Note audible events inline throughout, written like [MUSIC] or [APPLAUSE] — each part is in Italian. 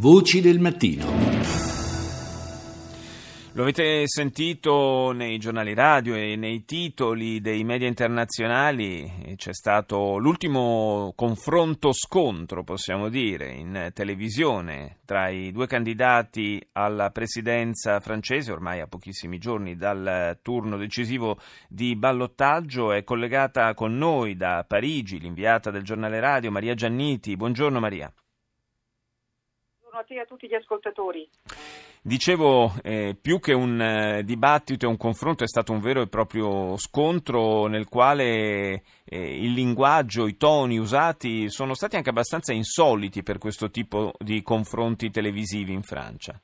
Voci del mattino. Lo avete sentito nei giornali radio e nei titoli dei media internazionali, c'è stato l'ultimo confronto scontro, possiamo dire, in televisione tra i due candidati alla presidenza francese, ormai a pochissimi giorni dal turno decisivo di ballottaggio. È collegata con noi da Parigi l'inviata del giornale radio Maria Gianniti. Buongiorno Maria a te e a tutti gli ascoltatori. Dicevo, eh, più che un eh, dibattito e un confronto è stato un vero e proprio scontro nel quale eh, il linguaggio, i toni usati sono stati anche abbastanza insoliti per questo tipo di confronti televisivi in Francia.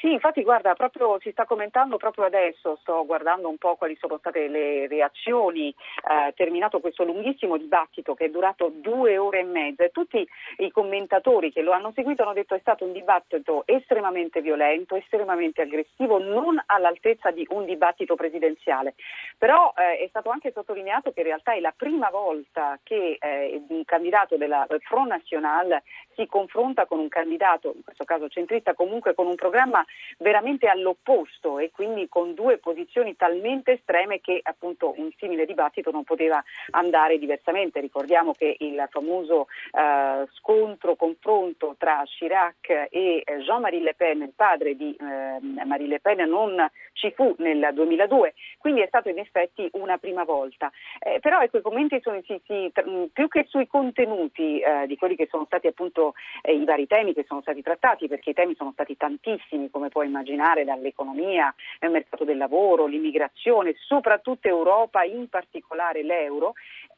Sì, infatti guarda, proprio si sta commentando proprio adesso, sto guardando un po' quali sono state le reazioni, eh, terminato questo lunghissimo dibattito che è durato due ore e mezza e tutti i commentatori che lo hanno seguito hanno detto che è stato un dibattito estremamente violento, estremamente aggressivo, non all'altezza di un dibattito presidenziale. Però eh, è stato anche sottolineato che in realtà è la prima volta che eh, un candidato della Front National si confronta con un candidato, in questo caso centrista, comunque con un programma veramente all'opposto e quindi con due posizioni talmente estreme che appunto un simile dibattito non poteva andare diversamente. Ricordiamo che il famoso eh, scontro, confronto tra Chirac e eh, Jean-Marie Le Pen, il padre di eh, Marie Le Pen, non ci fu nel 2002, quindi è stato in effetti una prima volta. Eh, però ecco, i commenti sono sì, sì, più che sui contenuti eh, di quelli che sono stati appunto eh, i vari temi che sono stati trattati, perché i temi sono stati tantissimi, come puoi immaginare, dall'economia, il mercato del lavoro, l'immigrazione, soprattutto Europa, in particolare l'euro,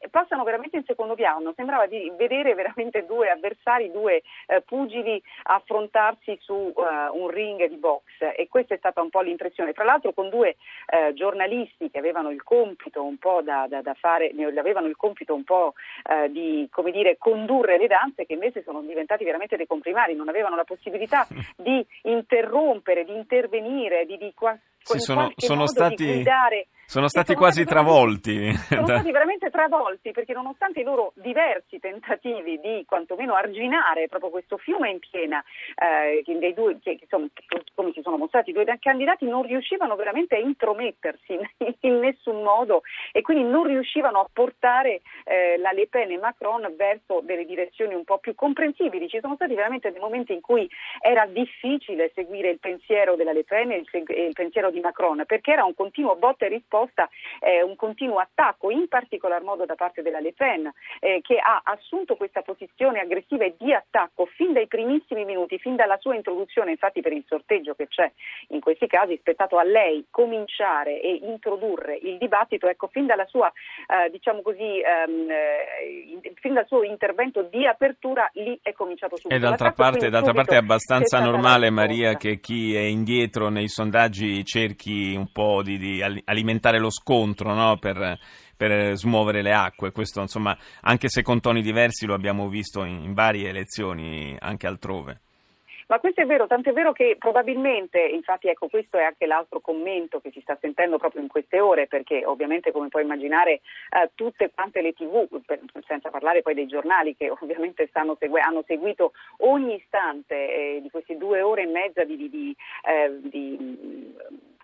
passano veramente in secondo piano. Sembrava di vedere veramente due avversari, due eh, pugili affrontarsi su uh, un ring di box e questa è stata un po' l'impressione. Tra l'altro con due eh, giornalisti che avevano il compito un po' da, da, da fare, avevano il compito un po' eh, di come dire, condurre le danze che invece sono diventati veramente dei comprimari, non avevano la possibilità [LAUGHS] di interrompere, di intervenire, di, di qua, sono, sono stati... Sono stati quasi travolti. [LAUGHS] Sono stati veramente travolti perché nonostante i loro diversi tentativi di quantomeno arginare proprio questo fiume in piena, eh, dei due, che, insomma, come si sono mostrati i due candidati, non riuscivano veramente a intromettersi [LAUGHS] in, in nessun modo e quindi non riuscivano a portare eh, la Le Pen e Macron verso delle direzioni un po' più comprensibili. Ci sono stati veramente dei momenti in cui era difficile seguire il pensiero della Le Pen e il, il pensiero di Macron perché era un continuo botta e risposta risposta eh, un continuo attacco, in particolar modo da parte della Le Pen, eh, che ha assunto questa posizione aggressiva e di attacco fin dai primissimi minuti, fin dalla sua introduzione, infatti per il sorteggio che c'è in questi casi, è spettato a lei cominciare e introdurre il dibattito, ecco, fin dalla sua, eh, diciamo così, ehm, eh, fin dal suo intervento di apertura, lì è cominciato subito. E d'altra parte, d'altra parte è abbastanza normale, Maria, che chi è indietro nei sondaggi cerchi un po' di, di alimentare alimentare lo scontro no? per, per, smuovere le acque. Questo, insomma, anche se con toni diversi lo abbiamo visto in, in varie elezioni anche altrove. Ma questo è vero, tant'è vero che probabilmente, infatti ecco questo è anche l'altro commento che si sta sentendo proprio in queste ore, perché ovviamente come puoi immaginare eh, tutte quante le tv, per, senza parlare poi dei giornali che [LAUGHS] ovviamente segue, hanno seguito ogni istante eh, di queste due ore e mezza di, di, di, eh, di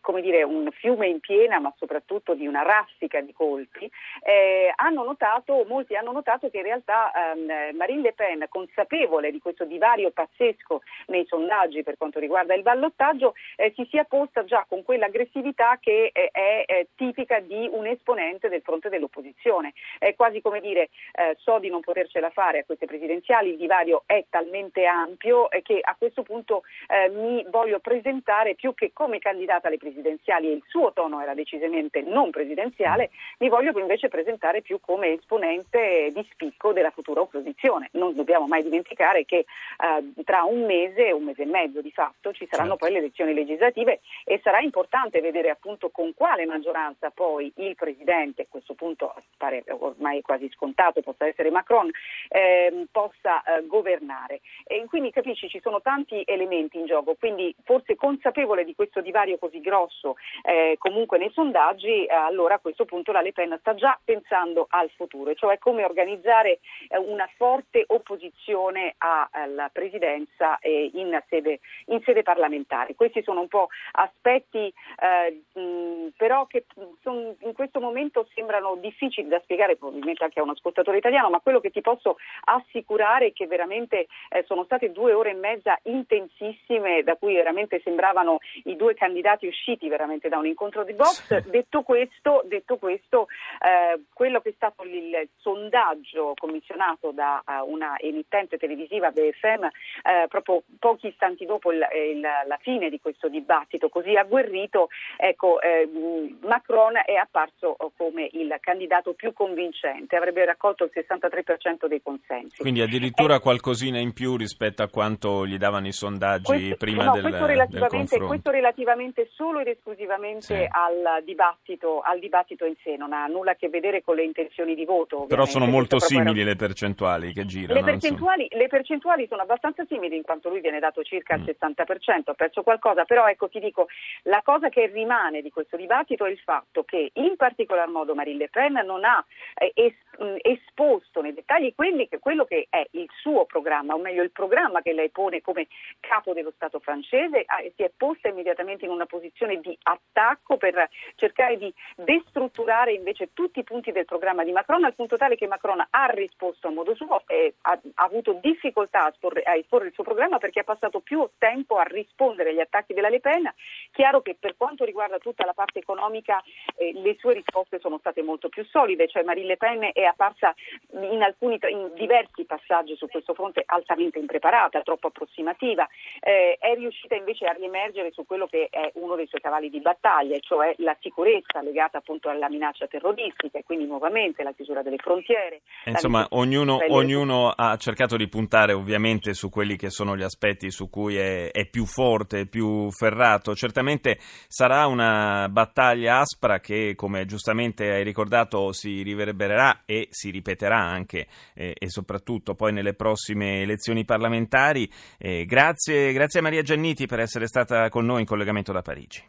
come dire, un fiume in piena, ma soprattutto di una raffica di colpi, eh, hanno notato, molti hanno notato che in realtà ehm, Marine Le Pen, consapevole di questo divario pazzesco nei sondaggi per quanto riguarda il ballottaggio, eh, si sia posta già con quell'aggressività che eh, è eh, tipica di un esponente del fronte dell'opposizione. È quasi come dire eh, so di non potercela fare a queste presidenziali, il divario è talmente ampio che a questo punto eh, mi voglio presentare più che come candidata alle presidenziali presidenziali e il suo tono era decisamente non presidenziale, mi voglio invece presentare più come esponente di spicco della futura opposizione. Non dobbiamo mai dimenticare che eh, tra un mese, un mese e mezzo di fatto, ci saranno certo. poi le elezioni legislative e sarà importante vedere appunto con quale maggioranza poi il presidente, a questo punto pare ormai quasi scontato, possa essere Macron, eh, possa eh, governare. E quindi capisci, ci sono tanti elementi in gioco, quindi forse consapevole di questo divario così grosso grosso eh, comunque nei sondaggi, eh, allora a questo punto la Le Pen sta già pensando al futuro, cioè come organizzare eh, una forte opposizione alla presidenza in sede, in, sede, parlamentare. Questi sono un po' aspetti mh, però che son, in questo momento sembrano difficili da spiegare, probabilmente anche a un ascoltatore italiano, ma quello che ti posso assicurare è che veramente sono state due ore e mezza intensissime da cui veramente sembravano i due candidati usciti veramente da un incontro di box. Sì. Detto questo, detto questo eh, quello che è stato il sondaggio commissionato da uh, una emittente televisiva BFM eh, proprio pochi istanti dopo il, il, la fine di questo dibattito così agguerrito, ecco, eh, Macron è apparso come il candidato più convincente, avrebbe raccolto il 63% dei consensi. Quindi addirittura eh, qualcosina in più rispetto a quanto gli davano i sondaggi questo, prima no, del, questo del questo relativamente solo ed esclusivamente sì. al, dibattito, al, dibattito, in sé, non ha nulla a che vedere con le intenzioni di voto. Però sono molto simili era... le percentuali che girano. Le percentuali, le percentuali, sono abbastanza simili in quanto lui viene dato circa mm. il 60%, ha perso qualcosa, però ecco ti dico, la cosa che rimane di questo dibattito è il fatto che in particolar modo Marine Le Pen non ha eh, es, mh, esposto nei dettagli che, quello che è il suo programma, o meglio il programma che lei pone come capo dello Stato francese, eh, si è posta immediatamente in una posizione di attacco per cercare di destrutturare invece tutti i punti del programma di Macron, al punto tale che Macron ha risposto a modo suo e ha, ha avuto difficoltà a esporre, a esporre, il suo programma perché ha passato più tempo a rispondere agli attacchi della Le Pen. Chiaro che per quanto riguarda tutta la parte economica eh, le sue risposte sono state molto più solide, cioè Marine Le Pen è apparsa in, alcuni, in diversi passaggi su questo fronte altamente impreparata, troppo approssimativa, eh, è riuscita invece a riemergere su quello che è uno dei suoi cavalli di battaglia, cioè la sicurezza legata appunto alla minaccia terroristica e quindi nuovamente la chiusura delle frontiere. Insomma, ognuno, ognuno, ha cercato di puntare ovviamente su quelli che sono gli aspetti su cui è, è più forte, più ferrato. Certamente sarà una battaglia aspra che, come giustamente hai ricordato, si riverbererà e si ripeterà anche eh, e soprattutto poi nelle prossime elezioni parlamentari. Eh, grazie, grazie a Maria Gianniti per essere stata con noi in collegamento da Parigi.